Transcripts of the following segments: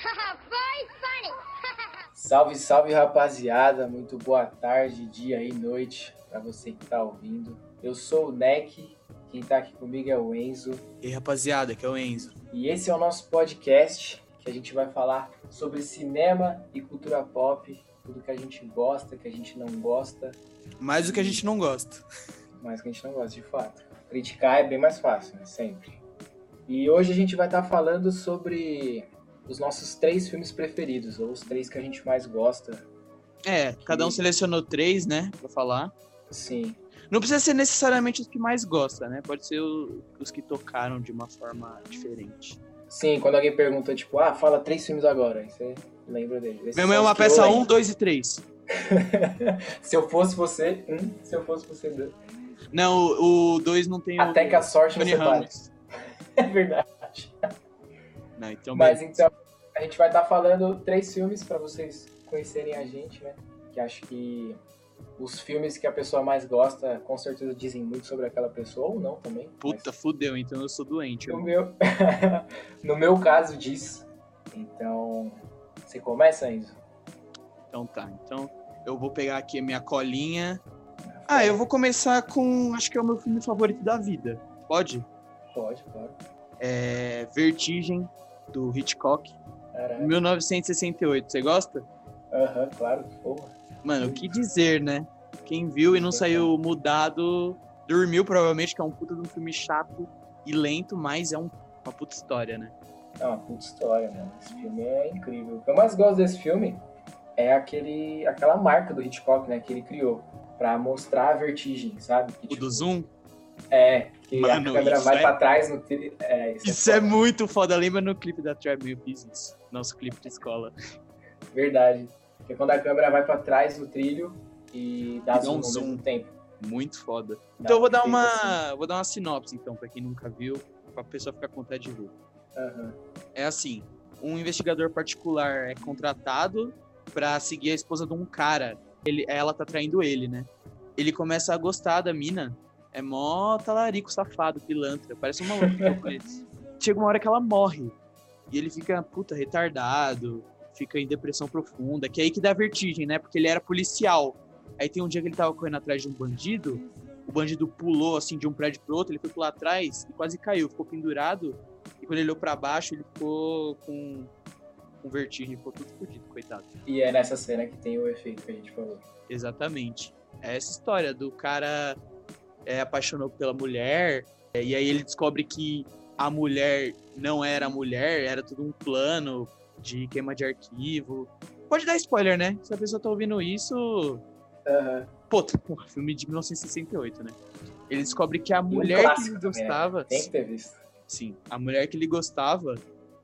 Salve, salve rapaziada, muito boa tarde, dia e noite para você que tá ouvindo. Eu sou o Neck, quem tá aqui comigo é o Enzo. E aí, rapaziada, que é o Enzo. E esse é o nosso podcast que a gente vai falar sobre cinema e cultura pop, tudo que a gente gosta, que a gente não gosta, Mais do que a gente não gosta. mas que a gente não gosta de fato. Criticar é bem mais fácil, né? Sempre. E hoje a gente vai estar falando sobre os nossos três filmes preferidos, ou os três que a gente mais gosta. É, cada um selecionou três, né, pra falar. Sim, Não precisa ser necessariamente os que mais gosta, né? Pode ser o- os que tocaram de uma forma diferente. sim, quando alguém pergunta, tipo, ah, fala três filmes agora, aí você lembra dele. Esses Meu é uma peça. 1, 2 e 3. se eu fosse você, um, se eu fosse você, dois. Não, o 2 não tem Até o que a sorte nos Tony separe. É verdade. Não, então Mas então, a gente vai estar falando três filmes pra vocês conhecerem a gente, né? Que acho que os filmes que a pessoa mais gosta, com certeza dizem muito sobre aquela pessoa, ou não também. Puta, fudeu, então eu sou doente. Mas no meu, no meu caso, diz. Então, você começa, Enzo? Então tá, então eu vou pegar aqui a minha colinha. Ah, eu vou começar com, acho que é o meu filme favorito da vida. Pode? Pode, claro. É Vertigem, do Hitchcock, Caraca. 1968. Você gosta? Aham, claro. Porra. Mano, o que dizer, né? Quem viu e não saiu mudado, dormiu provavelmente, que é um puta de um filme chato e lento, mas é um- uma puta história, né? É uma puta história, mano. Esse filme é incrível. O que eu mais gosto desse filme é aquele, aquela marca do Hitchcock, né? Que ele criou. Pra mostrar a vertigem, sabe? Que, O tipo, do Zoom, É, que Mano, a câmera vai é- pra trás no. É, isso, isso é foda. muito foda. Lembra no clipe da Treadmill Business? Nosso clipe de escola. Verdade. Porque quando a câmera vai pra trás no trilho e dá E dá um zoom. tempo. Muito foda. Dá Então eu vou dar uma, assim. vou dar uma sinopse então pra quem nunca viu, pra pessoa ficar com vontade de ver. Aham. É assim, um investigador particular é contratado pra seguir a esposa de um cara. Ele, ela tá traindo ele, né? Ele começa a gostar da mina. É mó talarico, safado, pilantra. Parece um maluco. Chega uma hora que ela morre. E ele fica, puta, retardado. Fica em depressão profunda. Que é aí que dá vertigem, né? Porque ele era policial. Aí tem um dia que ele tava correndo atrás de um bandido. O bandido pulou, assim, de um prédio pro outro. Ele foi pular atrás e quase caiu. Ficou pendurado. E quando ele olhou pra baixo, ele ficou com, com vertigem. Ficou tudo fodido, coitado. E é nessa cena que tem o efeito que a gente falou. Exatamente. É essa história do cara é, apaixonou pela mulher, é, e aí ele descobre que a mulher não era a mulher, era tudo um plano de queima de arquivo. Pode dar spoiler, né? Se a pessoa tá ouvindo isso. Aham. Pô, tá- filme de 1968, né? Ele descobre que a mulher que clássico ele também, né? gostava. Tem que ter visto. Sim, a mulher que ele gostava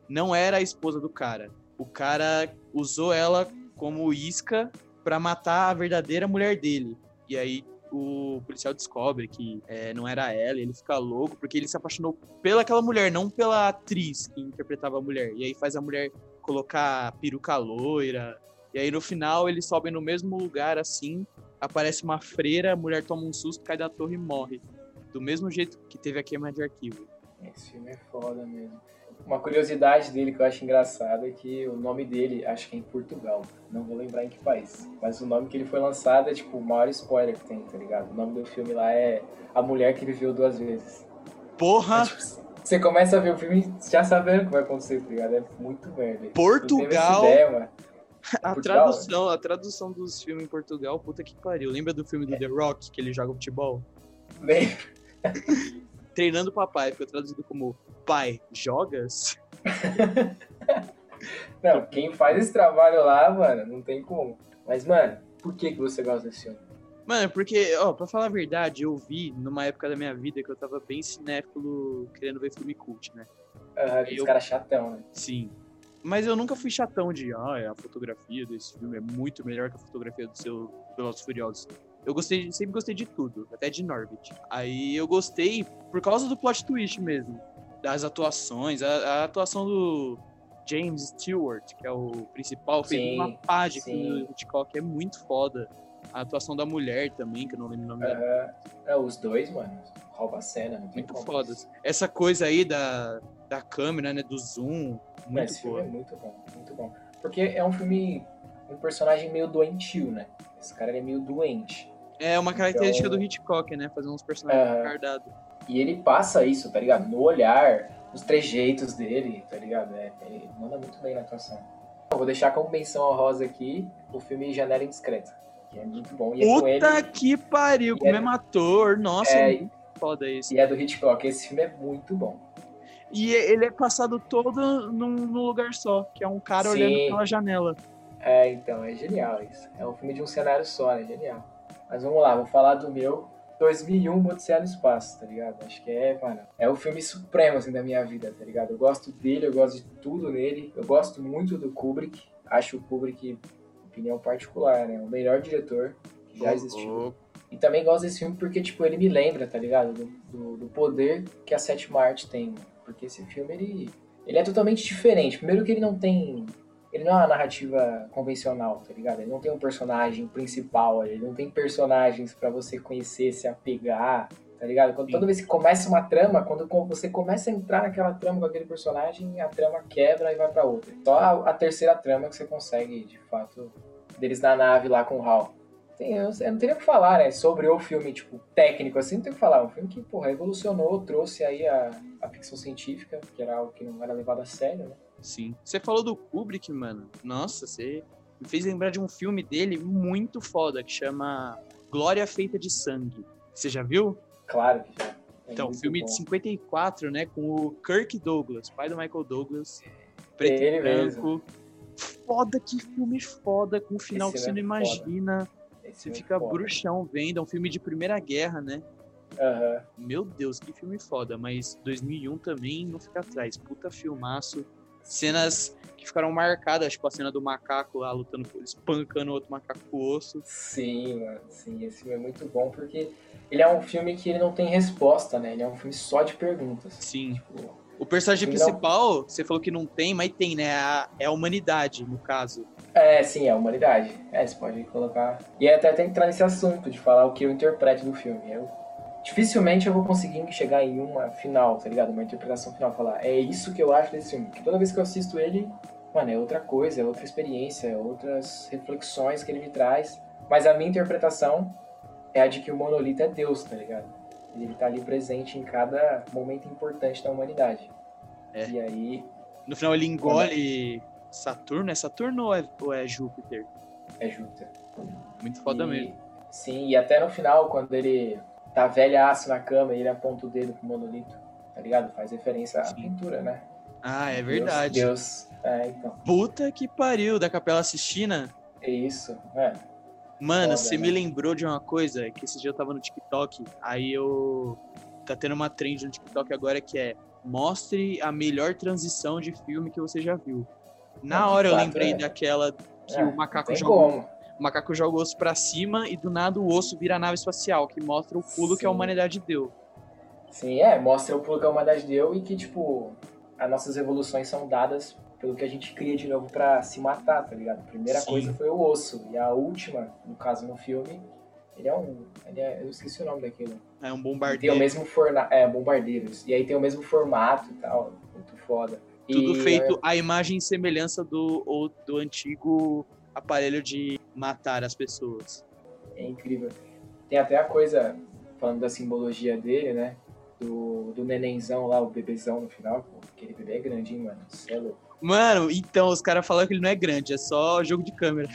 não era a esposa do cara. O cara usou ela como isca pra matar a verdadeira mulher dele. E aí o policial descobre que é, não era ela, ele fica louco porque ele se apaixonou pelaquela mulher, não pela atriz que interpretava a mulher. E aí faz a mulher colocar peruca loira. E aí no final eles sobem no mesmo lugar assim, aparece uma freira, a mulher toma um susto, cai da torre e morre. Do mesmo jeito que teve a queima de arquivo. Esse filme é foda mesmo. Uma curiosidade dele que eu acho engraçado é que o nome dele, acho que é em Portugal. Não vou lembrar em que país. Mas o nome que ele foi lançado é tipo o maior spoiler que tem, tá ligado? O nome do filme lá é A Mulher que Viveu Duas Vezes. Porra! Mas, tipo, você começa a ver o filme já sabendo o que vai acontecer, tá ligado? É muito merda. Portugal? Ideia, mano. A Portugal, tradução, a tradução dos filmes em Portugal, puta que pariu. Lembra do filme do The Rock, que ele joga futebol? Bem, Treinando o papai, ficou traduzido como Pai, jogas? Não, quem faz esse trabalho lá, mano, não tem como. Mas, mano, por que, que você gosta desse filme? Mano, porque, ó, pra falar a verdade, eu vi numa época da minha vida que eu tava bem cinéfilo querendo ver filme cult, né? Aqueles Eu- caras chatão, né? Sim. Mas eu nunca fui chatão de, ah, a fotografia desse filme é muito melhor que a fotografia do seu Velozes Furiosos. Eu gostei, sempre gostei de tudo, até de Norbit. Aí eu gostei por causa do plot twist mesmo, das atuações, a, a atuação do James Stewart, que é o principal, fez Sim, uma pá de sim. filme do Hitchcock, é muito foda. A atuação da mulher também, que eu não lembro o nome dela. Aham. É, os dois, mano, rouba a cena, não tem Muito como. fodas. Essa coisa aí da, da câmera, né? Do zoom. Muito Esse filme é muito bom, muito bom. Porque é um filme, um personagem meio doentio, né? Esse cara ele é meio doente. É uma característica Então- do Hitchcock, né? Fazer uns personagens É. E ele passa isso, tá ligado? No olhar, nos trejeitos dele, tá ligado? É, ele manda muito bem na atuação. Eu vou deixar como menção honrosa aqui o filme Janela Indiscreta, que é muito bom. E é com ele, Puta que pariu, com o é- mesmo ator. Nossa, É, é foda isso. e é do Hitchcock. Esse filme é muito bom. E ele é passado todo num, num lugar só, que é um cara Sim. olhando pela janela. É, então, é genial isso. É um filme de um cenário só, né? Genial. Mas vamos lá, vou falar do meu 2001 Odisseia no Espaço, tá ligado? Acho que é, mano, é o filme supremo, assim, da minha vida, tá ligado? Eu gosto dele, eu gosto de tudo nele. Eu gosto muito do Kubrick. Acho o Kubrick, opinião particular, né? O melhor diretor que já existiu. E também gosto desse filme porque, tipo, ele me lembra, tá ligado? Do, do, do poder que a sétima arte tem. mano. Porque esse filme, ele, ele é totalmente diferente. Primeiro que ele não tem... Ele não é uma narrativa convencional, tá ligado? Ele não tem um personagem principal, ele não tem personagens pra você conhecer, se apegar, tá ligado? Quando, Sim. toda vez que começa uma trama, quando você começa a entrar naquela trama com aquele personagem, a trama quebra e vai pra outra. Só a, a terceira trama que você consegue, de fato, deles na nave lá com o Hal. Tem, eu, eu não teria o que falar, né? Sobre o filme, tipo, técnico, assim, não tem o que falar. Um filme que, porra, revolucionou, trouxe aí a, a ficção científica, que era algo que não era levado a sério, né? Sim. Você falou do Kubrick, mano. Nossa, você me fez lembrar de um filme dele muito foda que chama Glória Feita de Sangue. Você já viu? Claro que já. É Então, filme bom. de 54, né? Com o Kirk Douglas, pai do Michael Douglas. Preto Ele e branco. Foda, que filme foda, com um final Esse que você não é imagina. Você é fica foda. bruxão vendo. É um filme de Primeira Guerra, né? Aham. Meu Deus, que filme foda. Mas 2001 também não fica atrás. Puta filmaço. Cenas que ficaram marcadas, tipo a cena do macaco lá lutando, espancando outro macaco com osso. Sim, mano, sim, esse filme é muito bom porque ele é um filme que ele não tem resposta, né? Ele é um filme só de perguntas. Sim. Tipo, O personagem principal, você falou que não tem, mas tem, né? A- É a humanidade, no caso. é, sim, é a humanidade. É, você pode colocar. E até tem que entrar nesse assunto de falar o que eu interpreto do filme. Eu dificilmente eu vou conseguir chegar em uma final, tá ligado? Uma interpretação final, falar, é isso que eu acho desse filme. Porque toda vez que eu assisto ele, mano, é outra coisa, é outra experiência, é outras reflexões que ele me traz. Mas a minha interpretação é a de que o monolito é Deus, tá ligado? Ele tá ali presente em cada momento importante da humanidade. É. E aí No final ele engole Saturno. É Saturno ou é, ou é Júpiter? é Júpiter. Muito foda E- mesmo. Sim, e até no final, quando ele tá velhaço na cama e ele aponta o dedo pro monolito, tá ligado? Faz referência à Sim. pintura, né? Ah, é Deus- verdade. Deus, É, então. Puta que pariu, da Capela Sistina. É isso. É. Mano, Foda, você né? me lembrou de uma coisa, que esse dia eu tava no TikTok, aí eu... Tá tendo uma trend no TikTok agora que é Mostre a melhor transição de filme que você já viu. Na de hora eu lembrei é. daquela que É, o macaco joga como. O macaco joga o osso pra cima e do nada o osso vira a nave espacial, que mostra o pulo que a Sim. humanidade deu. Sim, é. Mostra o pulo que a humanidade deu e que, tipo, as nossas evoluções são dadas pelo que a gente cria de novo pra se matar, tá ligado? A primeira Sim. coisa foi o osso. E a última, no caso no filme, ele é um. Ele é, eu esqueci o nome daquilo. É um Tem bombardeio. o mesmo formato. É, bombardeiros. E aí tem o mesmo formato e tal. Muito foda. Tudo E- feito à imagem e semelhança do, do antigo aparelho de matar as pessoas. É incrível. Tem até a coisa, falando da simbologia dele, né? Do, do nenenzão lá, o bebezão no final. Pô, aquele bebê é grande, hein, mano? Cê é louco. Mano, então, os caras falaram que ele não é grande, é só jogo de câmera.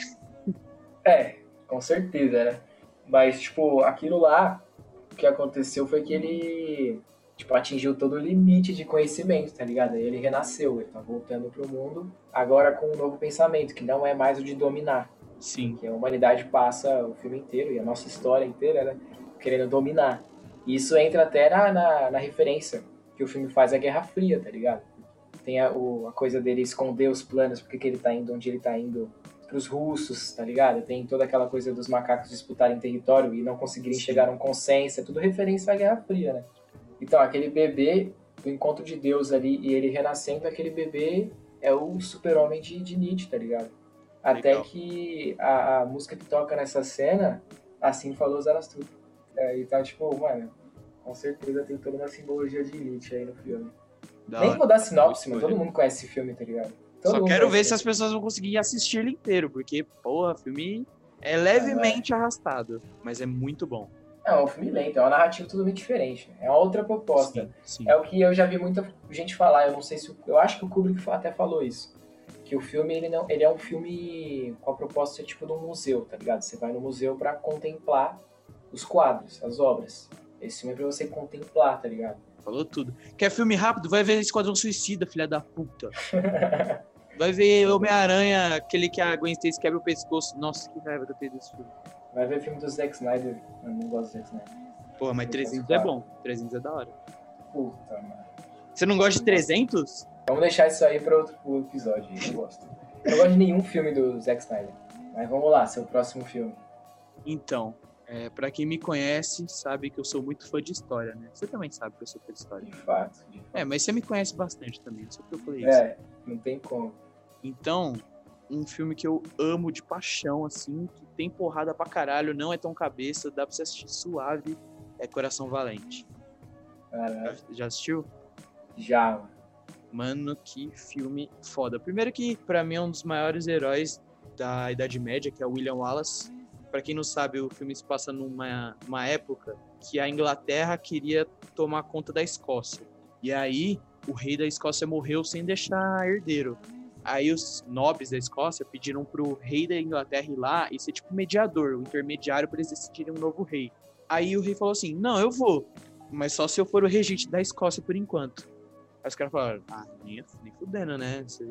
É, com certeza, né? Mas, tipo, aquilo lá, o que aconteceu foi que ele, tipo, atingiu todo o limite de conhecimento, tá ligado? Ele renasceu, ele tá voltando pro mundo, agora com um novo pensamento, que não é mais o de dominar. Sim. que a humanidade passa o filme inteiro e a nossa história inteira, né, querendo dominar. E isso entra até na, na, na referência que o filme faz à Guerra Fria, tá ligado? Tem a, o- a coisa dele esconder os planos, porque que ele tá indo onde ele tá indo pros russos, tá ligado? Tem toda aquela coisa dos macacos disputarem território e não conseguirem Sim. chegar a um consenso, é tudo referência à Guerra Fria, né? Então, aquele bebê, do encontro de Deus ali, e ele renascendo, aquele bebê é o super-homem de, de Nietzsche, tá ligado? Até Legal. que a, a música que toca nessa cena, assim falou Zarastutra. É, e tá tipo, mano, com certeza tem toda uma simbologia de Nietzsche aí no filme. Da Nem hora. vou dar sinopse, mano. Todo mundo conhece esse filme, tá ligado? Todo Só quero ver se as pessoas vão conseguir assistir ele inteiro, porque, porra, o filme é levemente arrastado, mas é muito bom. É um filme lento, é uma narrativa totalmente diferente. né? É uma outra proposta. Sim, sim. É o que eu já vi muita gente falar. Eu não sei se. o- Eu acho que o Kubrick até falou isso. Que o filme, ele, não, ele é um filme com a proposta de ser tipo de um museu, tá ligado? Você vai no museu pra contemplar os quadros, as obras. Esse filme é pra você contemplar, tá ligado? Falou tudo. Quer filme rápido? Vai ver Esquadrão Suicida, filha da puta. Vai ver Homem-Aranha, aquele que a Gwen Stacy quebra o pescoço. Nossa, que raiva que eu tenho desse filme. Vai ver filme do Zack Snyder. Eu não gosto do Zack Snyder. Porra, mas 300 é bom. 300 é da hora. Puta, mano. Você não gosta de 300? Vamos deixar isso aí pra outro episódio. Eu gosto. Eu não gosto de nenhum filme do Zack Snyder. Mas vamos lá, seu próximo filme. Então, é, para quem me conhece, sabe que eu sou muito fã de história, né? Você também sabe que eu sou fã de história. De fato. De fato. É, mas você me conhece bastante também, só que eu falei isso. É, não tem como. Então, um filme que eu amo de paixão, assim, que tem porrada pra caralho, não é tão cabeça, dá pra você assistir suave, é Coração Valente. Caralho. Já- assistiu? Já, mano. Que filme foda. Primeiro que, pra mim, é um dos maiores heróis da Idade Média, que é o William Wallace. Pra quem não sabe, o filme se passa numa uma época que a Inglaterra queria tomar conta da Escócia. E aí, o rei da Escócia morreu sem deixar herdeiro. Aí os nobres da Escócia pediram pro rei da Inglaterra ir lá e ser tipo mediador, o intermediário para eles decidirem um novo rei. Aí o rei falou assim: "Não, eu vou, mas só se eu for o regente da Escócia por enquanto". Aí os caras falaram: "Ah, nem, nem fudendo, né? Você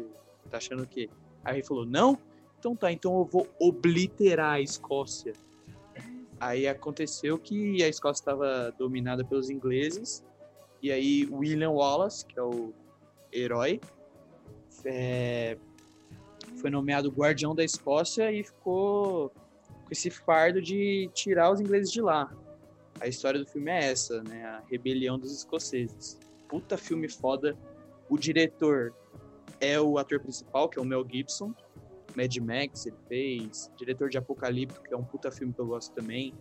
tá achando o quê?". Aí o rei falou: "Não? Então tá, então eu vou obliterar a Escócia". Aí aconteceu que a Escócia estava dominada pelos ingleses e aí William Wallace, que é o herói, é, foi nomeado guardião da Escócia e ficou com esse fardo de tirar os ingleses de lá. A história do filme é essa, né? A rebelião dos escoceses. Puta filme foda. O diretor é o ator principal, que é o Mel Gibson. Mad Max ele fez. Diretor de Apocalipto, que é um puta filme que eu gosto também.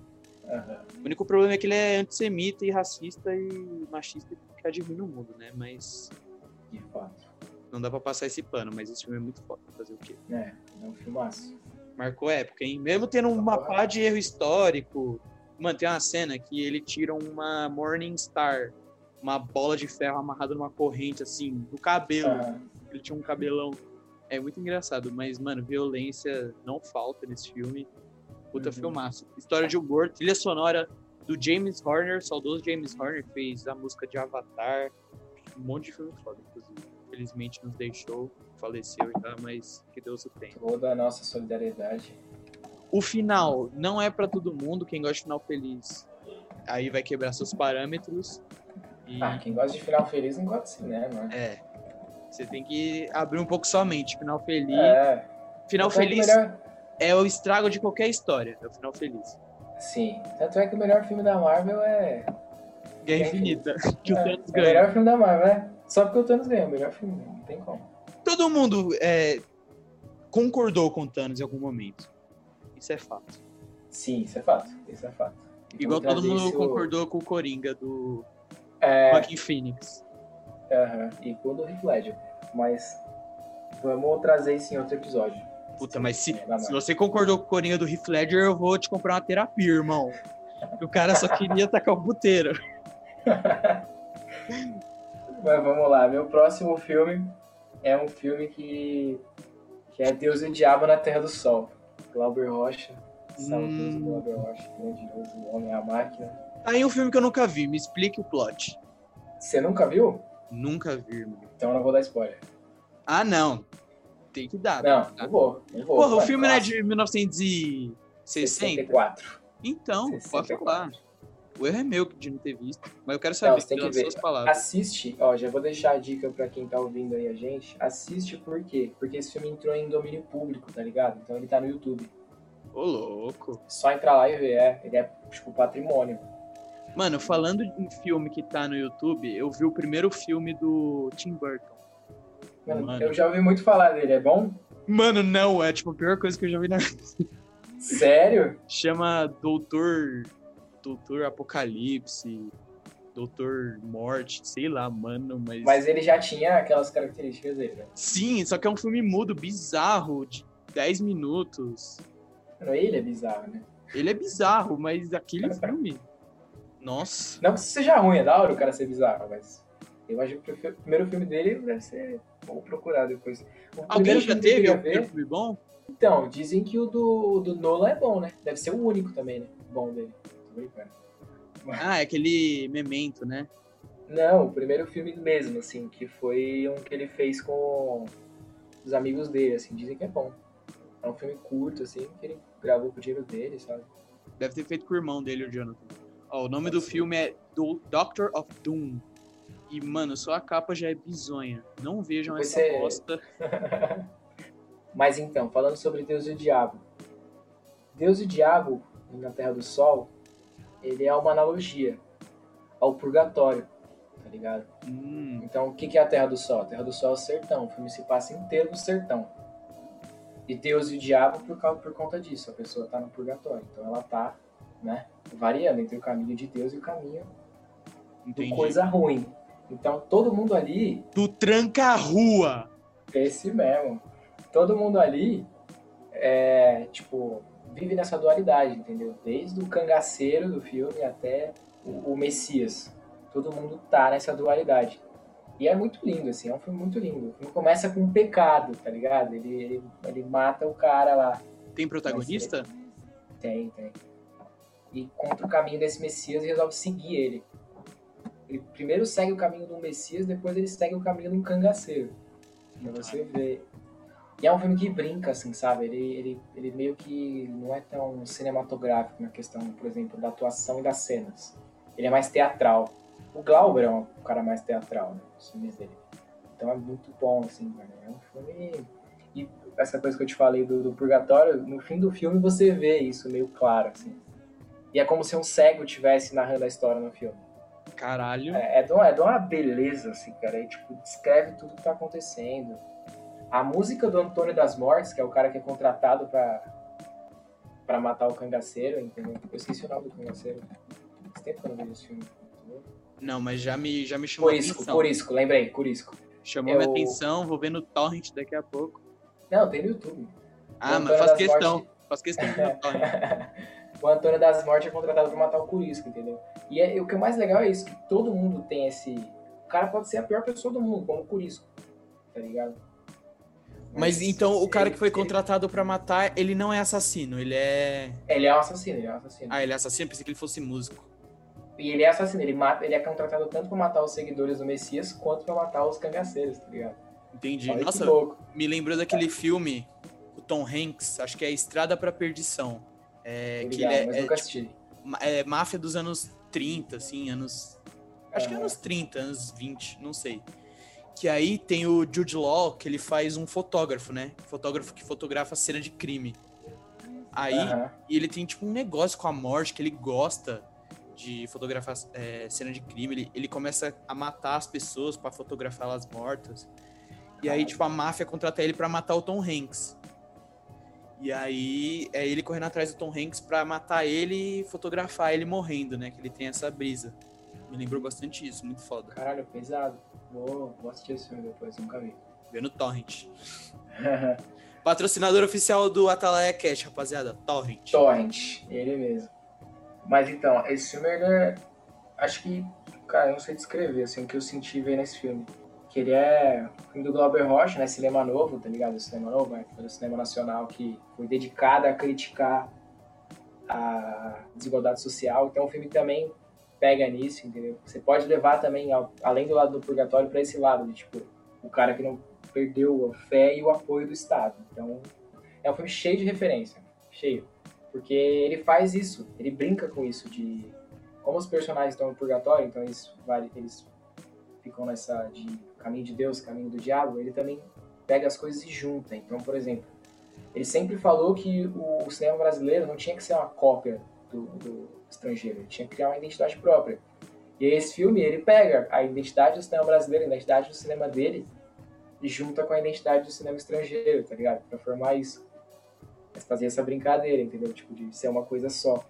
Aham. O único problema é que ele é antissemita e racista e machista que admira o mundo, né? Mas De fato. Não dá pra passar esse pano, mas esse filme é muito foda. Fazer o quê? É, é um filmaço. Marcou época, hein? Mesmo tendo uma pá de erro histórico. Mano, tem uma cena que ele tira uma Morning Star, uma bola de ferro amarrada numa corrente, assim, do cabelo. Aham. Ele tinha um cabelão. É muito engraçado, mas, mano, violência não falta nesse filme. Puta Uhum. filmaço. História de humor, trilha sonora do James Horner, saudoso James Horner, fez a música de Avatar. Um monte de filme foda, inclusive. Infelizmente nos deixou, faleceu já, mas que Deus o tenha. Toda a nossa solidariedade. O final não é pra todo mundo, quem gosta de final feliz. Aí vai quebrar seus parâmetros. E Ah, quem gosta de final feliz não gosta de cinema. né? é. Você tem que abrir um pouco sua mente. Final feliz. É. Final Tanto é feliz Melhor... é o estrago de qualquer história. É o final feliz. Sim. Tanto é que o melhor filme da Marvel é. Guerra É. Infinita. Que o é, Thanos é o ganha. melhor filme da Marvel, né? Só porque o Thanos ganhou, o melhor filme. Não tem como. Todo mundo é, concordou com o Thanos em algum momento. Isso é fato. Sim, isso é fato. Isso é fato. E Igual todo mundo isso- concordou com o Coringa do É. Joaquin Phoenix. Aham, e com o do Heath Ledger. Mas vamos trazer isso em outro episódio. Puta, mas se, É, se você concordou com o Coringa do Heath Ledger, eu vou te comprar uma terapia, irmão. O cara só queria tacar o puteiro. Mas vamos lá, meu próximo filme é um filme que, que é Deus e o Diabo na Terra do Sol. Glauber Rocha, saudoso Hum. Glauber Rocha, grandioso, o Homem e a Máquina. Tá aí um filme que eu nunca vi, me explique o plot. Você nunca viu? Nunca vi. Então eu não vou dar spoiler. Ah, não. Tem que dar. Não, dar. não vou, não vou. Porra, o filme não é de 1960? 64. Então, pode 64. falar. O erro é meu de não ter visto. Mas eu quero saber Não, você tem que ver. suas palavras. Assiste, ó, já vou deixar a dica pra quem tá ouvindo aí a gente. Assiste por quê? Porque esse filme entrou em domínio público, tá ligado? Então ele tá no YouTube. Ô, louco. Só entrar lá e ver, é. Ele é, tipo, patrimônio. Mano, falando em filme que tá no YouTube, eu vi o primeiro filme do Tim Burton. Mano, Mano. eu já ouvi muito falar dele, é bom? Mano, não, é tipo a pior coisa que eu já vi na Sério? Chama Doutor. Doutor Apocalipse. Doutor Morte, sei lá, mano, mas. Mas ele já tinha aquelas características dele, né? Sim, só que é um filme mudo, bizarro, de 10 minutos. Não, ele é bizarro, né? Ele é bizarro, mas aquele filme. Nossa. Não que isso seja ruim, é da hora o cara ser bizarro, mas. Eu imagino que o primeiro filme dele deve ser. Vou procurar depois. O Alguém já teve um ver... filme bom? Então, dizem que o do, do Nolan é bom, né? Deve ser o único também, né? Bom dele. Tô brincando. Ah, é aquele Memento, né? Não, o primeiro filme mesmo, assim, que foi um que ele fez com os amigos dele, assim, dizem que é bom. É um filme curto, assim, que ele gravou com o dinheiro dele, sabe? Deve ter feito com o irmão dele, o Jonathan. Ó, o nome do filme é do Doctor of Doom. E, mano, só a capa já é bizonha. Não vejam Você... essa bosta. Mas então, falando sobre Deus e o Diabo. Deus e o Diabo, na Terra do Sol, ele é uma analogia ao purgatório, tá ligado? Hum. Então, o que é a Terra do Sol? A Terra do Sol é o sertão. O filme se passa inteiro no sertão. E Deus e o diabo por, causa, por conta disso. A pessoa tá no purgatório. Então, ela tá, né, variando entre o caminho de Deus e o caminho Entendi. de coisa ruim. Então, todo mundo ali... Do tranca-rua! Esse mesmo. Todo mundo ali, é, tipo, vive nessa dualidade, entendeu? Desde o cangaceiro do filme até o, o Messias. Todo mundo tá nessa dualidade. E é muito lindo, assim, é um filme muito lindo. O filme começa com um pecado, tá ligado? Ele, ele, ele mata o cara lá. Tem protagonista? Tem, tem. E contra o caminho desse Messias e resolve seguir ele. Ele primeiro segue o caminho do Messias, depois ele segue o caminho de um cangaceiro. Pra você ver e é um filme que brinca, assim, sabe? Ele, ele, ele meio que não é tão cinematográfico na questão, por exemplo, da atuação e das cenas. Ele é mais teatral. O Glauber é um cara mais teatral, né? Os filmes dele. Então é muito bom, assim, mano. É um filme. E essa coisa que eu te falei do, do Purgatório, no fim do filme você vê isso meio claro, assim. E é como se um cego estivesse narrando a história no filme. Caralho. É, é, de uma, é de uma beleza, assim, cara. E, tipo, descreve tudo que tá acontecendo a música do Antônio das Mortes, que é o cara que é contratado pra, pra matar o cangaceiro, entendeu? Eu esqueci o nome do cangaceiro. Faz tempo que eu não vejo esse filme. Não, mas já me, já me chamou Curisco, a atenção. Curisco, lembrei, Curisco. Chamou eu... minha atenção, vou ver no Torrent daqui a pouco. Não, tem no YouTube. Ah, mas faz questão. Faz questão no Torrent. o Antônio das Mortes é contratado pra matar o Curisco, entendeu? E, é, e o que é mais legal é isso, que todo mundo tem esse... O cara pode ser a pior pessoa do mundo, como o Curisco, tá ligado? Mas então o cara que foi contratado para matar, ele não é assassino, ele é. Ele é um assassino, ele é um assassino. Ah, ele é assassino? Pensei que ele fosse músico. E ele é assassino, ele, mata, ele é contratado tanto pra matar os seguidores do Messias quanto pra matar os cangaceiros, tá ligado? Entendi. Olha Nossa, me lembrou daquele é. filme, o Tom Hanks, acho que é Estrada pra Perdição. É, que ele é, mas é, nunca tipo, é máfia dos anos 30, assim, anos. Acho que é anos 30, anos 20, não sei. Que aí tem o Jude Law, que ele faz um fotógrafo, né? Fotógrafo que fotografa cena de crime. Aí uhum. ele tem tipo um negócio com a morte que ele gosta de fotografar é, cena de crime. Ele, ele começa a matar as pessoas para fotografar elas mortas. E aí, tipo, a máfia contrata ele para matar o Tom Hanks. E aí é ele correndo atrás do Tom Hanks para matar ele e fotografar ele morrendo, né? Que ele tem essa brisa. Me lembrou bastante isso, muito foda. Caralho, pesado. Vou, vou assistir esse filme depois, nunca vi. Vê no Torrent. Patrocinador oficial do Atalaia Cash, rapaziada. Torrent. Torrent, ele mesmo. Mas então, esse filme, ele é... Acho que, cara, eu não sei descrever, assim, o que eu senti ver nesse filme. Que ele é filme do Glauber Rocha, né? Cinema novo, tá ligado? Cinema novo, né? Foi do cinema nacional que foi dedicado a criticar a desigualdade social. Então o filme também pega nisso, entendeu? Você pode levar também, além do lado do purgatório, para esse lado, de tipo, o cara que não perdeu a fé e o apoio do Estado. Então, é um filme cheio de referência, cheio. Porque ele faz isso, ele brinca com isso de como os personagens estão no purgatório, então eles, eles ficam nessa de caminho de Deus, caminho do diabo, ele também pega as coisas e junta. Então, por exemplo, ele sempre falou que o cinema brasileiro não tinha que ser uma cópia do, do estrangeiro. Ele tinha que criar uma identidade própria. E esse filme, ele pega a identidade do cinema brasileiro, a identidade do cinema dele, e junta com a identidade do cinema estrangeiro, tá ligado? Pra formar isso. Mas fazer essa brincadeira, entendeu? Tipo, de ser uma coisa só.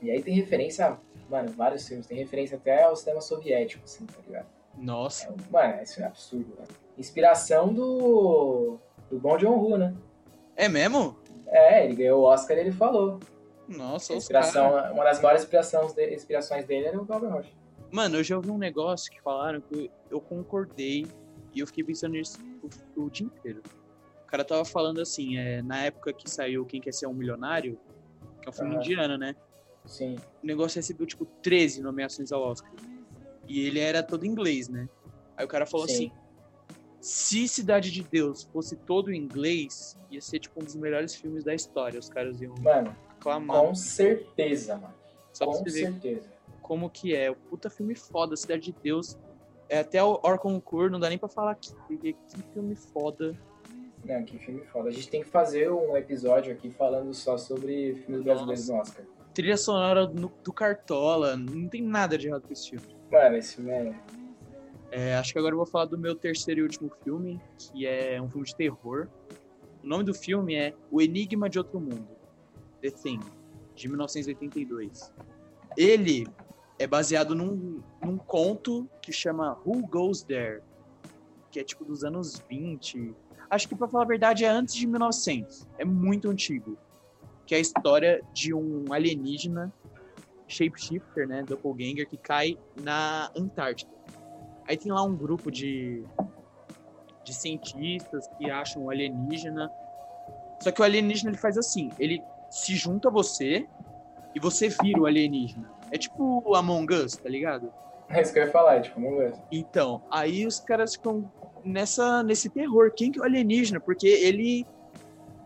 E aí tem referência a, mano, vários filmes. Tem referência até ao cinema soviético, assim, tá ligado? Nossa. É, mano, isso é absurdo, né? Inspiração do. do Bom John-Woo, né? É mesmo? É, ele ganhou o Oscar e ele falou. Nossa, inspiração, caras. uma das maiores inspirações, de- inspirações dele era o Glauber Rocha. Mano, eu já ouvi um negócio que falaram que eu, concordei e eu fiquei pensando nisso o, o dia inteiro. O cara tava falando assim, é, na época que saiu Quem Quer Ser Um Milionário, que é um filme indiano, né? Sim. O negócio recebeu, tipo, 13 nomeações ao Oscar. E ele era todo inglês, né? Aí o cara falou Sim. assim, se Cidade de Deus fosse todo em inglês, ia ser, tipo, um dos melhores filmes da história. Os caras iam Mano, aclamar. com certeza, mano. Só pra com certeza. como que é. O puta filme foda, Cidade de Deus. É até o Orconcourt, não dá nem pra falar aqui, porque que filme foda. Não, que filme foda. A gente tem que fazer um episódio aqui falando só sobre filmes brasileiros no Oscar. Trilha sonora no- do Cartola, não tem nada de errado com esse filme. Mano, esse filme é. É, acho que agora eu vou falar do meu terceiro e último filme, que é um filme de terror. O nome do filme é O Enigma de Outro Mundo, The Thing, de 1982. Ele é baseado num, num conto que chama Who Goes There, que é tipo dos anos 20. Acho que, pra falar a verdade, é antes de 1900. É muito antigo. Que é a história de um alienígena, shapeshifter, né, doppelganger, que cai na Antártica. Aí tem lá um grupo de, de cientistas que acham o alienígena. Só que o alienígena ele faz assim, ele se junta a você e você vira o alienígena. É tipo Among Us, tá ligado? É isso que eu ia falar, tipo, vamos ver. Então, aí os caras ficam nessa, nesse terror. Quem que é o alienígena? Porque ele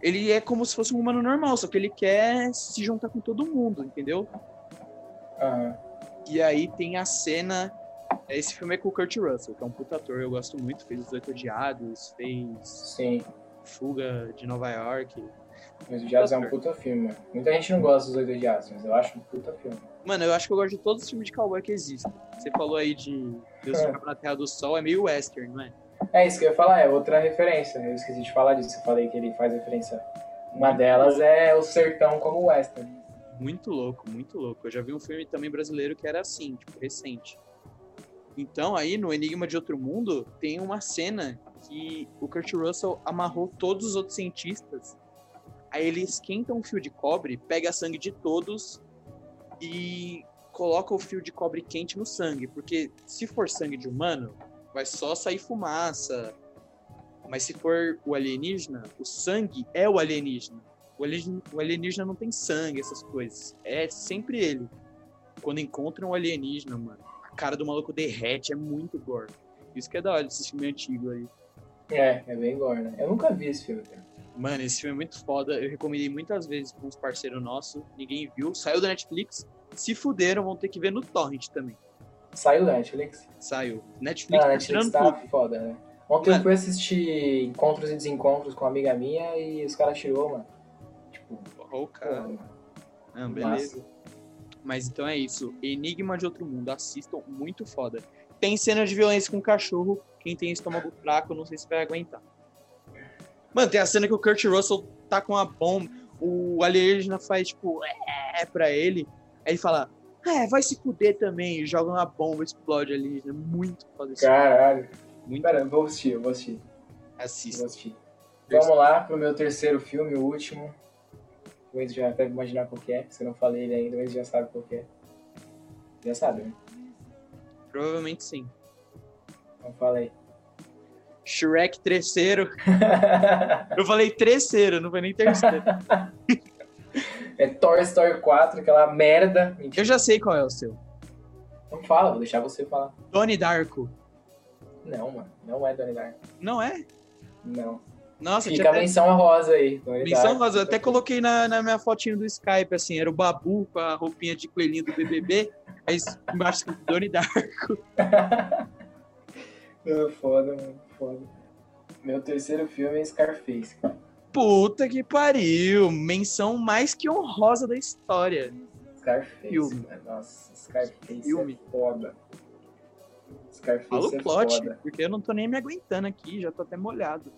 ele é como se fosse um humano normal, só que ele quer se juntar com todo mundo, entendeu? Aham. E aí tem a cena. Esse filme é com o Kurt Russell, que é um puta ator, eu gosto muito. Fez Os Oito Odiados, fez Sim. Fuga de Nova York. Os Odiados é um puta filme. Muita gente não gosta dos Oito Odiados, mas eu acho um puta filme. Mano, eu acho que eu gosto de todos os filmes de cowboy que existem. Você falou aí de Deus É. Na Terra do Sol, é meio western, não é? É isso que eu ia falar, é outra referência. Eu esqueci de falar disso. Eu falei que ele faz referência. Uma delas é o sertão como western. Muito louco, muito louco. Eu já vi um filme também brasileiro que era assim, tipo, recente. Então, aí no Enigma de Outro Mundo, tem uma cena que o Kurt Russell amarrou todos os outros cientistas. Aí ele esquenta um fio de cobre, pega sangue de todos e coloca o fio de cobre quente no sangue. Porque se for sangue de humano, vai só sair fumaça. Mas se for o alienígena, o sangue é o alienígena. O alienígena, o alienígena não tem sangue, essas coisas. É sempre ele. Quando encontram o alienígena, mano, a cara do maluco derrete, é muito gore. Isso que é da hora desse filme antigo aí. É, é bem gore, né? Eu nunca vi esse filme, cara. Mano, esse filme é muito foda. Eu recomendei muitas vezes pra uns parceiros nossos. Ninguém viu. Saiu da Netflix. Se fuderam, vão ter que ver no Torrent também. Saiu da Netflix? Saiu. Netflix Ah, tá Netflix tá tudo. foda, né? Ontem Mano. eu fui assistir Encontros e Desencontros com uma amiga minha e os caras tirou, mano. Tipo, Ó, o cara. pô, Ah, beleza. Mas então é isso. Enigma de Outro Mundo. Assistam, muito foda. Tem cena de violência com cachorro. Quem tem estômago fraco, não sei se vai aguentar. Mano, tem a cena que o Kurt Russell tá com a bomba. O alienígena faz, tipo, é pra ele. Aí ele fala, é, vai se fuder também. E joga uma bomba, explode o alienígena. Muito foda isso. caralho. Muito Pera, eu vou assistir, eu vou assistir. Assista. vou assistir. Vamos lá pro meu terceiro filme, o último. O Enzo já deve imaginar qual que é. Se eu não falei ele ainda, o Enzo já sabe qual que é. Já sabe, né? Provavelmente sim. Então fala aí. Shrek terceiro. Eu falei terceiro, não foi nem terceiro. é Toy Story 4, aquela merda. Mentira. Eu já sei qual é o seu. Não fala, vou deixar você falar. Donnie Darko. Não, mano. Não é Donnie Darko. Não é? Não. Nossa, Fica a até... menção rosa aí. Menção rosa. Eu até coloquei na, na minha fotinho do Skype, assim, era o Babu com a roupinha de coelhinho do BBB, aí embaixo escrito Donnie Darko. Foda, mano. Foda. Meu terceiro filme é Scarface, cara. Puta que pariu! Menção mais que honrosa da história. Scarface, Filme. mano. Nossa, Scarface Filme. é foda. Scarface Fala o é plot, foda. porque eu não tô nem me aguentando aqui, já tô até molhado.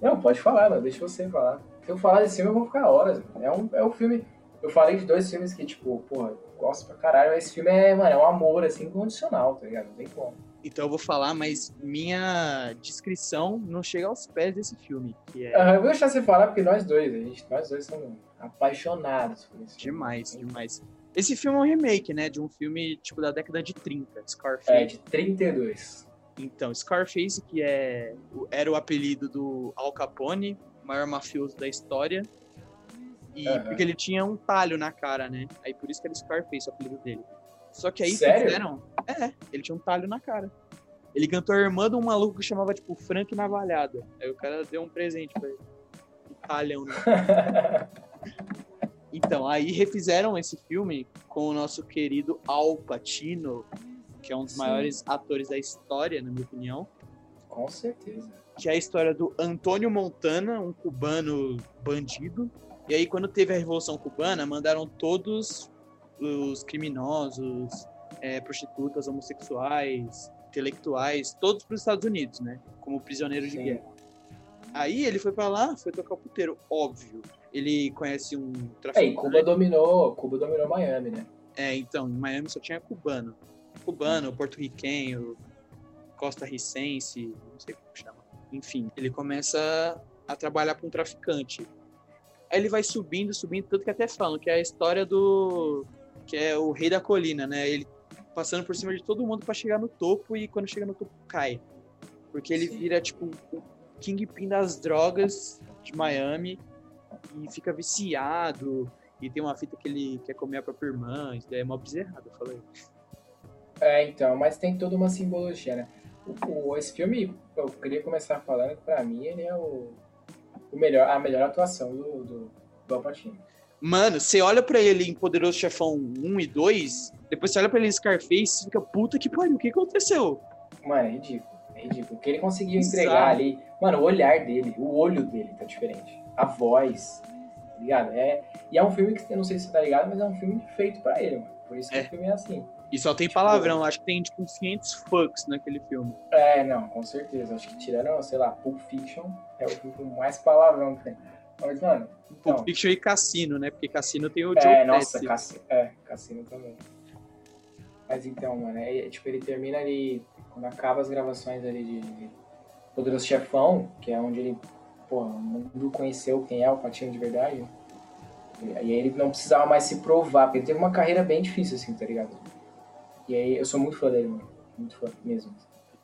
Não, pode falar, mano. Deixa você falar. Se eu falar desse filme, eu vou ficar horas. mano. É um, é um filme. Eu falei de dois filmes que, tipo, porra, gosto pra caralho. Esse filme é, mano, é um amor, assim, incondicional, tá ligado? Não tem como. Então eu vou falar, mas minha descrição não chega aos pés desse filme, que é eu vou deixar você falar porque nós dois, a gente, nós dois somos apaixonados por filme. demais, demais. Esse filme é um remake, né, de um filme tipo da década de 30, Scarface. É, de 32. Então, Scarface, que é era o apelido do Al Capone, o maior mafioso da história. E Aham. porque ele tinha um talho na cara, né? Aí por isso que era Scarface o apelido dele. Só que aí Sério? fizeram. É, ele tinha um talho na cara. Ele cantou a irmã de um maluco que chamava, tipo, Frank Navalhada. Aí o cara deu um presente pra ele. Um talhão, né? Então, aí refizeram esse filme com o nosso querido Al Pacino, que é um dos Sim. maiores atores da história, na minha opinião. Com certeza. Que é a história do Antônio Montana, um cubano bandido. E aí, quando teve a Revolução Cubana, mandaram todos os criminosos, é, prostitutas, homossexuais, intelectuais, todos para os Estados Unidos, né? Como prisioneiros de guerra. Aí ele foi pra lá, foi tocar o puteiro, óbvio. Ele conhece um É, e traficante. Cuba dominou, Cuba dominou Miami, né? É, então, em Miami só tinha cubano. Cubano, porto-riquenho, costa-ricense, não sei como chama. Enfim, ele começa a trabalhar com um traficante. Aí ele vai subindo, subindo, tanto que até falam que é a história do. que é o rei da colina, né? Ele passando por cima de todo mundo pra chegar no topo e quando chega no topo cai. Porque ele Sim. vira, tipo, o kingpin das drogas de Miami e fica viciado. E tem uma fita que ele quer comer a própria irmã, isso daí é mó bezerrado, eu falei. É, então, mas tem toda uma simbologia, né? O, o- esse filme, eu queria começar falando que pra mim ele é o, o melhor, a melhor atuação do, do, do Al Pacino. Mano, você olha pra ele em Poderoso Chefão 1 e 2, depois você olha pra ele em Scarface e fica, puta que pariu, o que aconteceu? Mano, é ridículo. É ridículo. O que ele conseguiu entregar ali. Mano, o olhar dele, o olho dele tá diferente. A voz, tá ligado? É, e é um filme que, não sei se você tá ligado, mas é um filme feito pra ele, mano. Por isso que É. o filme é assim. E só tem Tipo- palavrão, acho que tem tipo uns 500 fucks naquele filme. É, não, com certeza. Acho que tirando, sei lá, Pulp Fiction, é o filme mais palavrão que tem. Mas, mano, então. Pulp Fiction e Cassino, né? Porque Cassino tem o Joe É, nossa. Cassi... é, Cassino também. Mas então, mano, é, tipo, ele termina ali, quando acaba as gravações ali de, de Poderoso Chefão, que é onde ele, porra, o mundo conheceu quem é o Patino de verdade. E aí ele não precisava mais se provar, porque ele teve uma carreira bem difícil, assim, tá ligado? E aí eu sou muito fã dele, mano. Muito fã mesmo.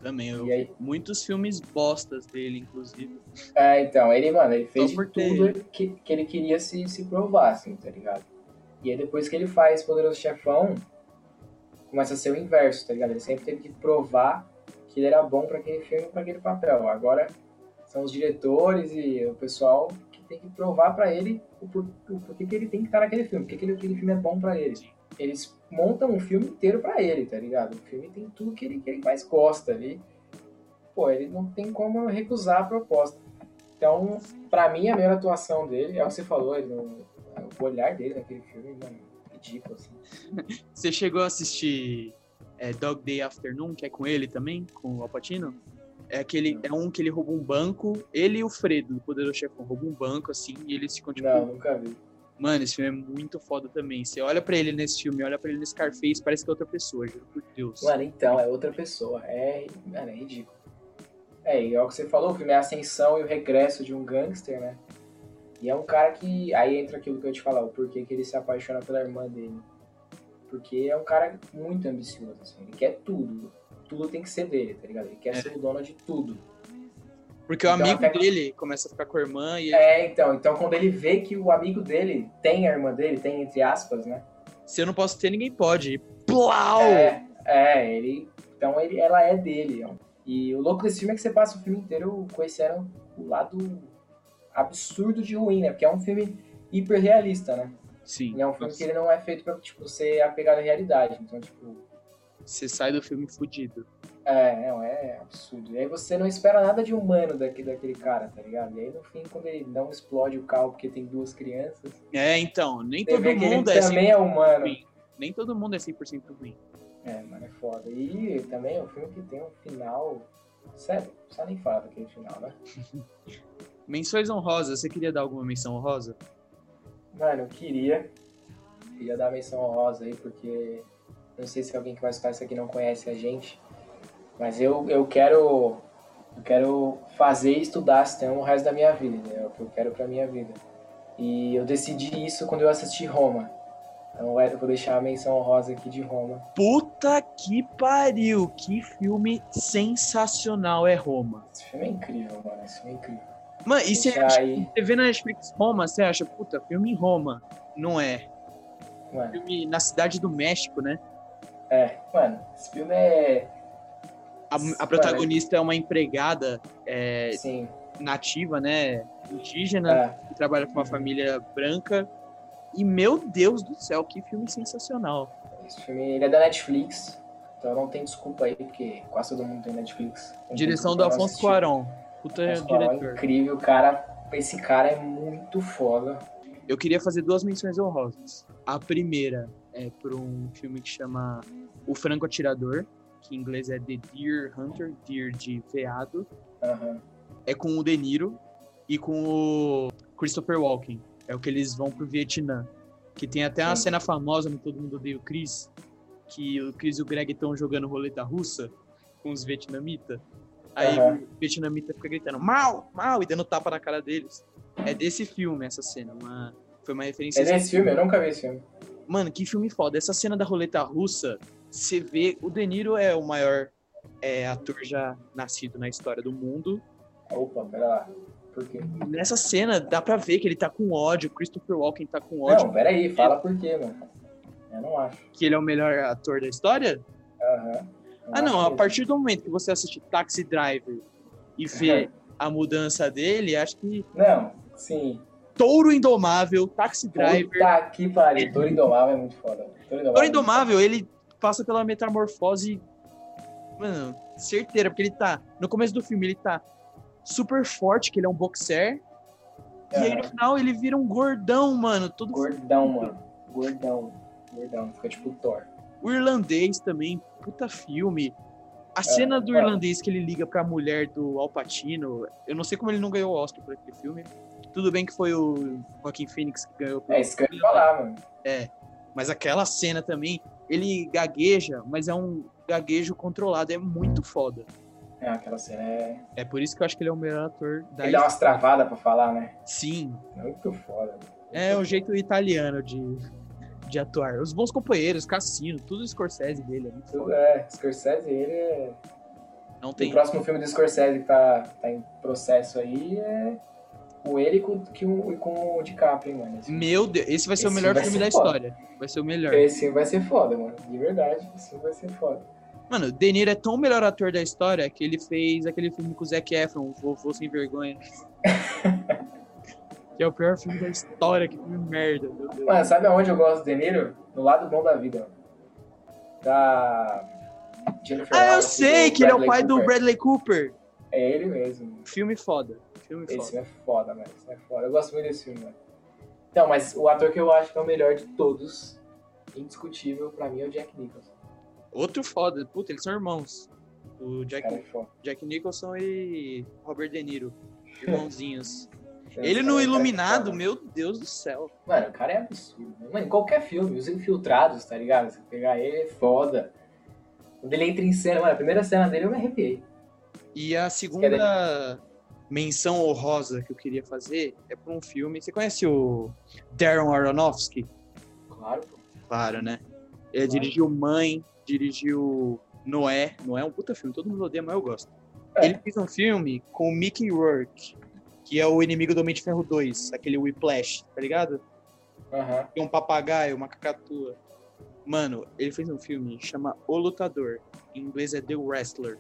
Também, eu E aí- muitos filmes bostas dele, inclusive. É, então, ele, mano, ele fez de por tudo que, que ele queria se, se provar, assim, tá ligado? E aí depois que ele faz Poderoso Chefão, começa a ser o inverso, tá ligado? Ele sempre teve que provar que ele era bom pra aquele filme, pra aquele papel. Agora são os diretores e o pessoal que tem que provar pra ele o, por, o porquê que ele tem que estar naquele filme, porque aquele, aquele filme é bom pra ele. Eles montam um filme inteiro pra ele, tá ligado? O filme tem tudo que ele, que ele mais gosta ali. Pô, ele não tem como recusar a proposta. Então, pra mim, a melhor atuação dele é o que você falou, ele não- o olhar dele naquele filme, mano, ridículo, assim. Você chegou a assistir é, Dog Day Afternoon, que é com ele também, com o Alpatino? É, aquele, é um que ele rouba um banco, ele e o Fredo, do Poderoso Chefão, roubam um banco, assim, e eles ficam, tipo, Não, nunca vi. Mano, esse filme é muito foda também. Você olha pra ele nesse filme, olha pra ele no Scarface, parece que é outra pessoa, juro por Deus. Mano, então, é outra pessoa. É, mano, é ridículo. É, e é o que você falou, o filme é a ascensão e o regresso de um gangster, né? E é um cara que. Aí entra aquilo que eu te falar, o porquê que ele se apaixona pela irmã dele. Porque é um cara muito ambicioso, assim. Ele quer tudo. Tudo tem que ser dele, tá ligado? Ele quer É. ser o dono de tudo. Porque o Então, amigo até- dele começa a ficar com a irmã e ele, É, então. Então, quando ele vê que o amigo dele tem a irmã dele, tem entre aspas, né? se eu não posso ter, ninguém pode. E Plau! É, é, ele. Então ele, ela é dele. ó. E o louco desse filme é que você passa o filme inteiro conhecendo o lado absurdo de ruim, né? Porque é um filme hiper realista, né? Sim. E é um filme Nossa, que ele não é feito pra, tipo, ser apegado à realidade. Então, tipo, Você sai do filme fudido. É, não, é absurdo. E aí você não espera nada de humano daquele, daquele cara, tá ligado? E aí no fim, quando ele não explode o carro porque tem duas crianças, É, então, nem todo mundo é também é 100% humano. ruim. Nem todo mundo é 100% ruim. É, mano, é foda. E também é um filme que tem um final. Sério, não precisa nem falar daquele final, né? Menções honrosas, você queria dar alguma menção honrosa? Mano, eu queria. Queria dar menção honrosa aí, porque não sei se alguém que vai escutar isso aqui não conhece a gente, mas eu, eu quero eu quero fazer e estudar cinema o resto da minha vida, né? É o que eu quero pra minha vida. E eu decidi isso quando eu assisti Roma. Então eu vou deixar a menção honrosa aqui de Roma. Puta que pariu! Que filme sensacional é Roma. Esse filme é incrível, mano. Esse filme é incrível. Mano, e você, acha, aí. você vê na Netflix Roma, você acha, puta, filme em Roma. Não é. Mano, Filme na cidade do México, né? é, mano, esse filme é. A, a protagonista é uma empregada é, nativa, né? Indígena, é. que trabalha com uma família branca. E, meu Deus do céu, que filme sensacional. Esse filme ele é da Netflix, então não tem desculpa aí, porque quase todo mundo tem Netflix. Não tem Direção do Afonso. Cuarón. Puta Afonso Cuarón é diretor. incrível, cara. Esse cara é muito foda. Eu queria fazer duas menções honrosas. A primeira é por um filme que chama O Franco Atirador, que em inglês é The Deer Hunter, Deer de veado. Aham. É com o De Niro e com o Christopher Walken. É o que eles vão pro Vietnã. Que tem até uma Sim. cena famosa no Todo Mundo Odeia o Chris, que o Chris e o Greg estão jogando roleta russa com os vietnamitas. Aí Aham. o vietnamita fica gritando, mal, mal, e dando tapa na cara deles. É desse filme essa cena. Uma, foi uma referência É desse filme? Eu nunca vi esse filme. Mano, que filme foda. Essa cena da roleta russa, você vê. O De Niro é o maior é, ator já nascido na história do mundo. Opa, pera lá. Por quê? Nessa cena, dá pra ver que ele tá com ódio. Christopher Walken tá com ódio. Não, pera aí, fala por quê, mano. Eu não acho. Que ele é o melhor ator da história? Aham. Eu Ah, não. A mesmo. partir do momento que você assiste Taxi Driver e vê a mudança dele, acho que Não, sim. Touro Indomável, Taxi Driver. Puta que pariu. Touro Indomável é muito foda. Touro Indomável. Touro Indomável, ele passa pela metamorfose. Mano, certeira, porque ele tá. No começo do filme, ele tá super forte, que ele é um boxer. E aí no final ele vira um gordão, mano. Todo Gordão, mano. Gordão. Gordão. Fica tipo Thor. O irlandês também, puta filme. A cena do é. irlandês que ele liga pra mulher do Al Pacino, eu não sei como ele não ganhou o Oscar por aquele filme. Tudo bem que foi o Joaquin Phoenix que ganhou. É isso que eu ia falar, mano. Mas aquela cena também, ele gagueja, mas é um gaguejo controlado, é muito foda. É, aquela cena é. É por isso que eu acho que ele é o melhor ator da Ele dá umas travadas pra falar, né? Sim, Muito foda. mano. é o jeito italiano de, de atuar. Os bons companheiros, Cassino, tudo Scorsese dele. É muito Tudo foda. é. Scorsese, ele é. Não O tem. próximo filme do Scorsese que tá, tá em processo aí é com ele e com, que o- e com o DiCaprio, mano. Esse, Meu Deus, esse vai ser o Esse melhor vai filme da foda. história. Vai ser o melhor. esse vai ser foda, mano. De verdade, esse vai ser foda. Mano, De Niro é tão o melhor ator da história que ele fez aquele filme com o Zac Efron, o Vovô Sem Vergonha. que é o pior filme da história, que filme merda, meu Deus. Mano, sabe aonde eu gosto do De Niro? No lado bom da vida. Da Jennifer Ah, eu Lawrence e sei do que ele é o pai do Cooper. Bradley Cooper. É ele mesmo. Filme foda. Filme Esse foda. filme é foda, mano. Esse é foda. Eu gosto muito desse filme, mano. Então, mas o ator que eu acho que é o melhor de todos, indiscutível, pra mim é o Jack Nicholson. Outro foda. Puta, eles são irmãos. O Esse Jack, é. Jack Nicholson e Robert De Niro. Irmãozinhos. Esse ele no Iluminado, meu Deus do céu. Mano, o cara é absurdo. né? Mano, em qualquer filme, os infiltrados, tá ligado? Você pegar ele é foda. Quando ele entra em cena, mano, a primeira cena dele eu me arrepiei. E a segunda menção honrosa que eu queria fazer é pra um filme. Você conhece o Darren Aronofsky? Claro. Claro, né? Ele Claro. dirigiu Mãe, dirigiu Noé. Noé é um puta filme, todo mundo odeia, mas eu gosto. É. Ele fez um filme com o Mickey Rourke, que é o inimigo do Homem de Ferro 2, aquele Whiplash, tá ligado? Aham. Tem um papagaio, uma cacatua. Mano, ele fez um filme que chama O Lutador. Em inglês é The Wrestler.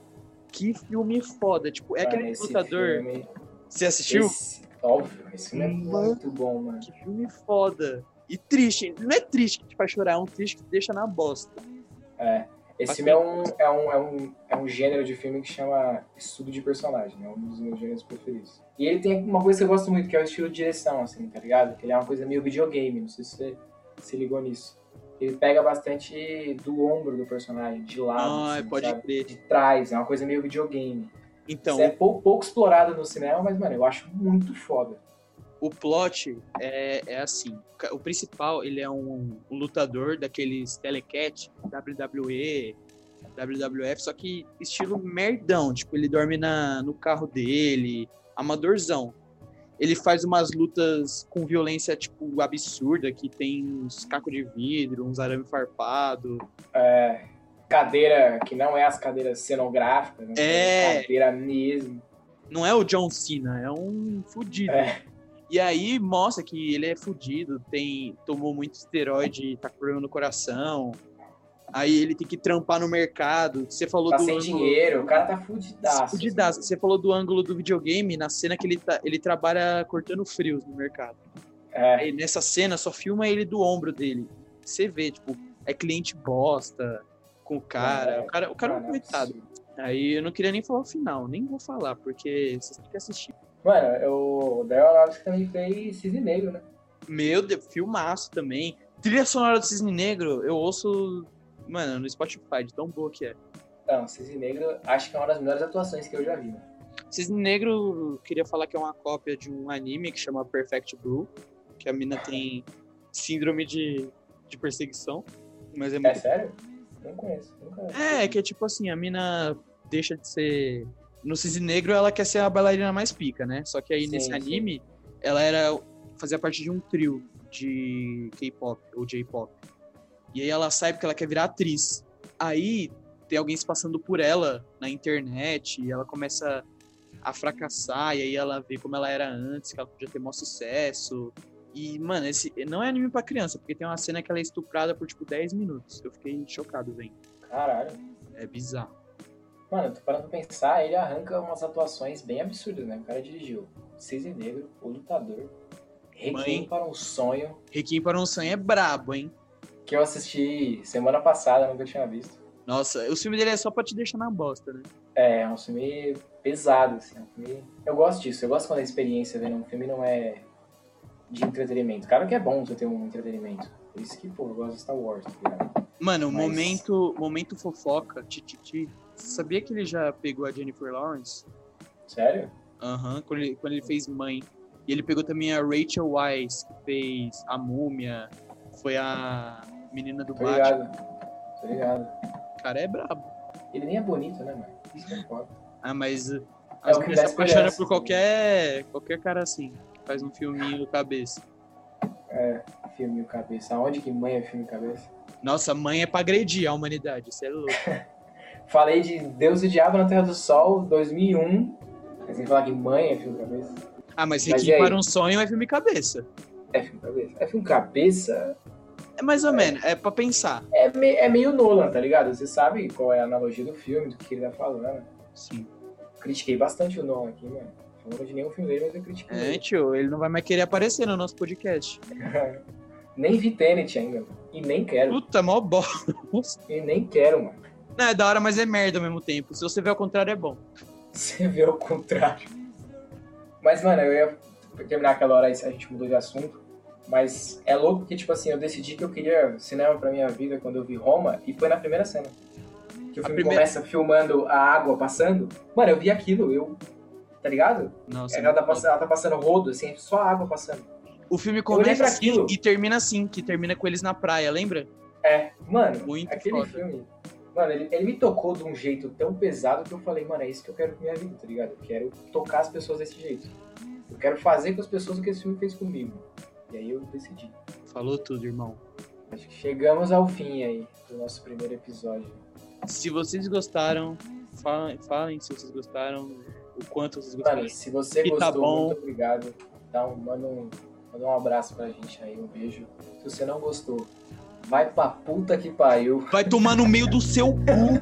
Que filme foda. Tipo, é aquele esse lutador. filme- Você assistiu? esse- óbvio, esse filme é muito bom, mano. Que filme foda. E triste. Não é triste que te faz chorar, é um triste que te deixa na bosta. É. Esse filme é um, é, um, é, um, é um gênero de filme que chama estudo de personagem, é um dos meus gêneros preferidos. E ele tem uma coisa que eu gosto muito, que é o estilo de direção, assim, tá ligado? Que ele é uma coisa meio videogame, não sei se você se ligou nisso. Ele pega bastante do ombro do personagem, de lado, Ah, assim, pode sabe? crer. de trás, é uma coisa meio videogame. Então, Isso é pouco, pouco explorado no cinema, mas, mano, eu acho muito foda. O plot é, é assim. O principal, ele é um, um lutador daqueles telecat, WWE, WWF, só que estilo merdão. Tipo, ele dorme na, no carro dele, amadorzão. Ele faz umas lutas com violência, tipo, absurda, que tem uns cacos de vidro, uns arame farpado. É, cadeira que não é as cadeiras cenográficas, né? É. cadeira mesmo. Não é o John Cena, é um fudido. É. E aí mostra que ele é fudido, tem, tomou muito esteroide, tá com problema no coração. Aí ele tem que trampar no mercado. Você falou Tá do sem ângulo- dinheiro, o cara tá fudidaço. Fudidaço. Você falou do ângulo do videogame, na cena que ele, tá, ele trabalha cortando frios no mercado. É, Aí nessa cena só filma ele do ombro dele. Você vê, tipo, é cliente bosta com o cara. É, o cara, o cara é um mano, coitado. Aí eu não queria nem falar o final, nem vou falar, porque vocês têm que assistir. Mano, eu- o Daryl Aronofsky também fez Cisne Negro, né? Meu Deus, filmaço também. Trilha sonora do Cisne Negro, eu ouço, mano, no Spotify, de tão boa que é. Não, Cisne Negro acho que é uma das melhores atuações que eu já vi. né? Cisne Negro, queria falar que é uma cópia de um anime que chama Perfect Blue, que a mina tem síndrome de, de perseguição, mas é É muito... sério? Não conheço, nunca É, que é tipo assim, a mina deixa de ser... No Cisne Negro, ela quer ser a bailarina mais pica, né? Só que aí Sim, nesse sim. anime, ela era fazia parte de um trio de K-pop ou J-pop. E aí ela sai porque ela quer virar atriz. Aí tem alguém se passando por ela na internet e ela começa a fracassar e aí ela vê como ela era antes, que ela podia ter maior sucesso. E, mano, esse não é anime pra criança, porque tem uma cena que ela é estuprada por, tipo, 10 minutos. Eu fiquei chocado, vendo. Caralho. É bizarro. Mano, tô parando pra pensar, ele arranca umas atuações bem absurdas, né? O cara dirigiu Cisne Negro, O Lutador, Requiem Mãe. para um Sonho, Requiem para um sonho é brabo, hein? Que eu assisti semana passada, nunca tinha visto. Nossa, o filme dele é só pra te deixar na bosta, né? É, é um filme pesado, assim. é um filme... Eu gosto disso, eu gosto quando a experiência vendo um filme não é de entretenimento. Claro que é bom você ter um entretenimento. Por isso que, pô, eu gosto de Star Wars, tá ligado? Mano, Mas- momento, momento fofoca, tititi. Sabia que ele já pegou a Jennifer Lawrence? Sério? Aham, quando, ele, quando ele fez Mãe. E ele pegou também a Rachel Weisz, que fez A Múmia, foi a menina do Tô Batman. ligado. O cara é brabo. Ele nem é bonito, né, mano? Isso é foda. Ah, mas uh, É as mulheres se apaixonam por qualquer, qualquer cara assim, faz um filminho cabeça. É, filme cabeça. Aonde que mãe é filme cabeça? Nossa, Mãe é pra agredir a humanidade, isso é louco. Falei de Deus e Diabo na Terra do Sol, 2001. Aí você falar que mãe é filme cabeça? Ah, mas Mas Requiem para um sonho é filme cabeça. É filme cabeça? É filme cabeça? É mais ou menos, é pra pensar. É, me- é meio Nolan, tá ligado? Você sabe qual é a analogia do filme, do que ele tá falando. Sim. Critiquei bastante o Nolan aqui, mano. Não falando de nenhum filme dele, mas eu critiquei. É, tio, ele não vai mais querer aparecer no nosso podcast. nem vi Tenet ainda. E nem quero. Puta, mó bola. E nem quero, mano. Não, é da hora, mas é merda ao mesmo tempo. Se você ver ao contrário, é bom. Você vê o contrário. Mas, mano, eu ia terminar aquela hora aí, a gente mudou de assunto. Mas é louco que, tipo assim, eu decidi que eu queria cinema pra minha vida quando eu vi Roma, e foi na primeira cena. Que o filme primeira- começa filmando a água passando. Mano, eu vi aquilo, eu. Tá ligado? Nossa, ela, tá passando, ela tá passando rodo, assim, só a água passando. O filme começa assim aquilo. e termina assim, que termina com eles na praia, lembra? É, mano, Muito aquele foda. filme. Mano, ele, ele me tocou de um jeito tão pesado que eu falei, mano, é isso que eu quero pra minha vida, tá ligado? Eu quero tocar as pessoas desse jeito. Eu quero fazer com as pessoas o que esse filme fez comigo. E aí eu decidi. Falou tudo, irmão. Acho que chegamos ao fim aí do nosso primeiro episódio. Se vocês gostaram, falem, falem se vocês gostaram, o quanto vocês gostaram. Mano, se você E gostou, tá muito obrigado. Dá um, manda, um, manda um abraço pra gente aí, um beijo. Se você não gostou, vai pra puta que pariu. Vai tomar no meio do seu cu.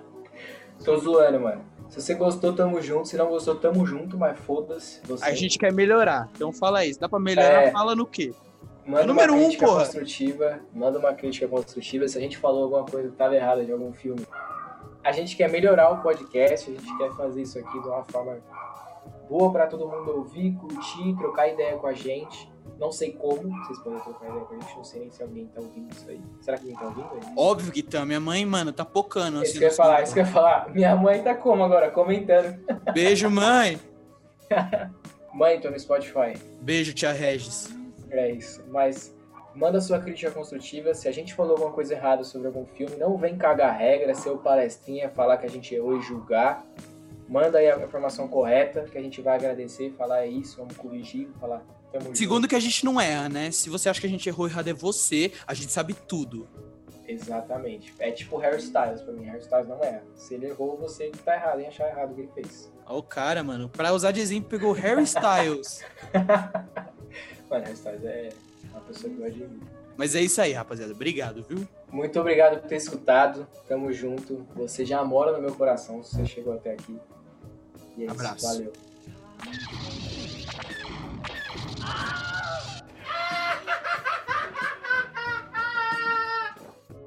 Tô zoando, mano. Se você gostou, tamo junto. Se não gostou, tamo junto, mas foda-se. Você A gente quer melhorar. Então fala. Se dá pra melhorar, É. fala no quê? manda número uma um, crítica porra. construtiva. Manda uma crítica construtiva. Se a gente falou alguma coisa que tava errada de algum filme. A gente quer melhorar o podcast. A gente quer fazer isso aqui de uma forma boa pra todo mundo ouvir, curtir, trocar ideia com a gente. Não sei como vocês podem trocar ideia com a gente. Não sei nem se alguém tá ouvindo isso aí. Será que alguém tá ouvindo aí? Óbvio que tá. Minha mãe, mano, tá pocando. Isso assim, que eu ia falar, isso que eu ia falar. Minha mãe tá como agora? Comentando. Beijo, mãe. Mãe, tô no Spotify. Beijo, tia Regis. É isso. Mas manda sua crítica construtiva. Se a gente falou alguma coisa errada sobre algum filme, não vem cagar regra, ser o palestrinha, falar que a gente errou e julgar. Manda aí a informação correta, que a gente vai agradecer, falar é isso, vamos corrigir, falar Segundo junto. que a gente não erra, né? Se você acha que a gente errou errado é você, a gente sabe tudo. Exatamente. É tipo Harry Styles pra mim. Harry Styles não erra. Se ele errou, você que tá errado em achar errado o que ele fez. Ó, o cara, mano, pra usar de exemplo, pegou Harry Styles. Mano, Harry Styles é uma pessoa que eu admiro. Mas é isso aí, rapaziada. Obrigado, viu? Muito obrigado por ter escutado. Tamo junto. Você já mora no meu coração se você chegou até aqui. E é Abraço. isso. Valeu.